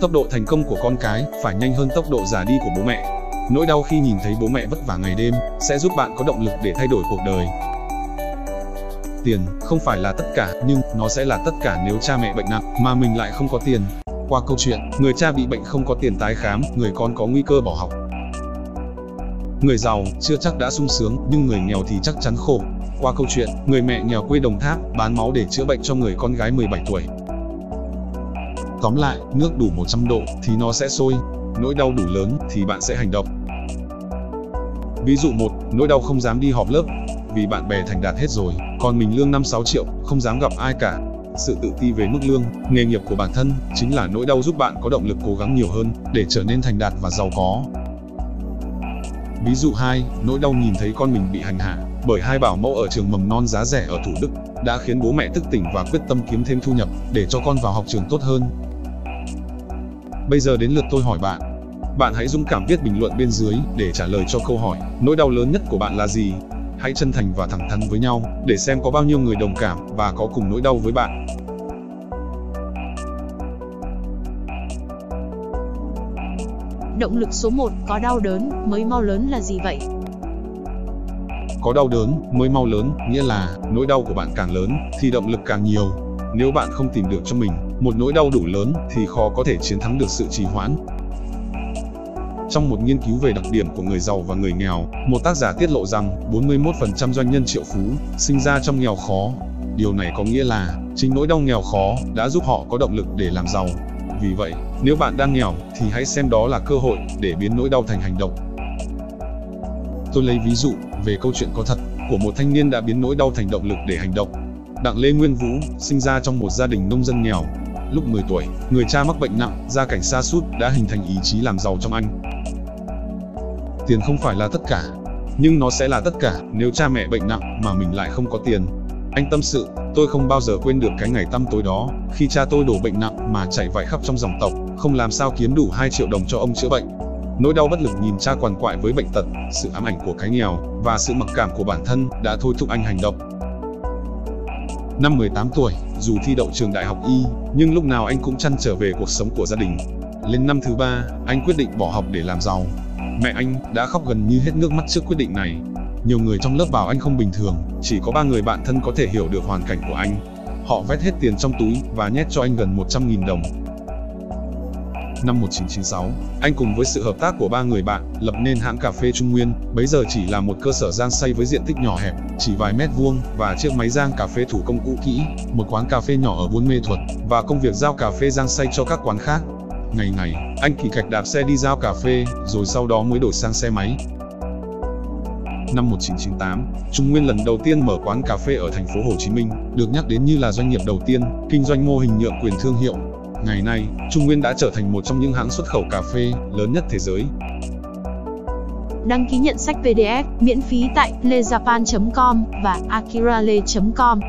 tốc độ thành công của con cái phải nhanh hơn tốc độ già đi của bố mẹ. Nỗi đau khi nhìn thấy bố mẹ vất vả ngày đêm sẽ giúp bạn có động lực để thay đổi cuộc đời. Tiền không phải là tất cả, nhưng nó sẽ là tất cả nếu cha mẹ bệnh nặng mà mình lại không có tiền. Qua câu chuyện, người cha bị bệnh không có tiền tái khám, người con có nguy cơ bỏ học. Người giàu chưa chắc đã sung sướng, nhưng người nghèo thì chắc chắn khổ. Qua câu chuyện, người mẹ nghèo quê Đồng Tháp bán máu để chữa bệnh cho người con gái 17 tuổi. Tóm lại, nước đủ 100 độ thì nó sẽ sôi, nỗi đau đủ lớn thì bạn sẽ hành động. Ví dụ 1, nỗi đau không dám đi họp lớp vì bạn bè thành đạt hết rồi, còn mình lương 5-6 triệu, không dám gặp ai cả. Sự tự ti về mức lương, nghề nghiệp của bản thân chính là nỗi đau giúp bạn có động lực cố gắng nhiều hơn để trở nên thành đạt và giàu có. Ví dụ 2, nỗi đau nhìn thấy con mình bị hành hạ bởi hai bảo mẫu ở trường mầm non giá rẻ ở Thủ Đức đã khiến bố mẹ tức tỉnh và quyết tâm kiếm thêm thu nhập để cho con vào học trường tốt hơn. Bây giờ đến lượt tôi hỏi bạn. Bạn hãy dũng cảm viết bình luận bên dưới để trả lời cho câu hỏi, nỗi đau lớn nhất của bạn là gì? Hãy chân thành và thẳng thắn với nhau để xem có bao nhiêu người đồng cảm và có cùng nỗi đau với bạn. Động lực số 1 có đau đớn mới mau lớn là gì vậy? Có đau đớn mới mau lớn, nghĩa là nỗi đau của bạn càng lớn thì động lực càng nhiều. Nếu bạn không tìm được cho mình một nỗi đau đủ lớn thì khó có thể chiến thắng được sự trì hoãn. Trong một nghiên cứu về đặc điểm của người giàu và người nghèo, một tác giả tiết lộ rằng 41% doanh nhân triệu phú sinh ra trong nghèo khó. Điều này có nghĩa là chính nỗi đau nghèo khó đã giúp họ có động lực để làm giàu. Vì vậy, nếu bạn đang nghèo thì hãy xem đó là cơ hội để biến nỗi đau thành hành động. Tôi lấy ví dụ về câu chuyện có thật của một thanh niên đã biến nỗi đau thành động lực để hành động. Đặng Lê Nguyên Vũ sinh ra trong một gia đình nông dân nghèo. Lúc 10 tuổi, người cha mắc bệnh nặng, gia cảnh xa sút đã hình thành ý chí làm giàu trong anh. Tiền không phải là tất cả, nhưng nó sẽ là tất cả nếu cha mẹ bệnh nặng mà mình lại không có tiền. Anh tâm sự, tôi không bao giờ quên được cái ngày tăm tối đó, khi cha tôi đổ bệnh nặng mà chảy vải khắp trong dòng tộc, không làm sao kiếm đủ 2 triệu đồng cho ông chữa bệnh. Nỗi đau bất lực nhìn cha quằn quại với bệnh tật, sự ám ảnh của cái nghèo và sự mặc cảm của bản thân đã thôi thúc anh hành động. Năm 18 tuổi, dù thi đậu trường đại học y, nhưng lúc nào anh cũng chăn trở về cuộc sống của gia đình. Lên năm thứ ba, anh quyết định bỏ học để làm giàu. Mẹ anh đã khóc gần như hết nước mắt trước quyết định này. Nhiều người trong lớp bảo anh không bình thường, chỉ có ba người bạn thân có thể hiểu được hoàn cảnh của anh. Họ vét hết tiền trong túi và nhét cho anh gần 100.000 đồng. Năm 1996, anh cùng với sự hợp tác của ba người bạn, lập nên hãng cà phê Trung Nguyên, bấy giờ chỉ là một cơ sở rang xay với diện tích nhỏ hẹp, chỉ vài mét vuông, và chiếc máy rang cà phê thủ công cũ kỹ, một quán cà phê nhỏ ở Buôn Mê Thuật, và công việc giao cà phê rang xay cho các quán khác. Ngày ngày, anh kỳ cạch đạp xe đi giao cà phê, rồi sau đó mới đổi sang xe máy. Năm 1998, Trung Nguyên lần đầu tiên mở quán cà phê ở thành phố Hồ Chí Minh, được nhắc đến như là doanh nghiệp đầu tiên kinh doanh mô hình nhượng quyền thương hiệu. Ngày nay, Trung Nguyên đã trở thành một trong những hãng xuất khẩu cà phê lớn nhất thế giới. Đăng ký nhận sách PDF miễn phí tại lejapan.com và akirale.com.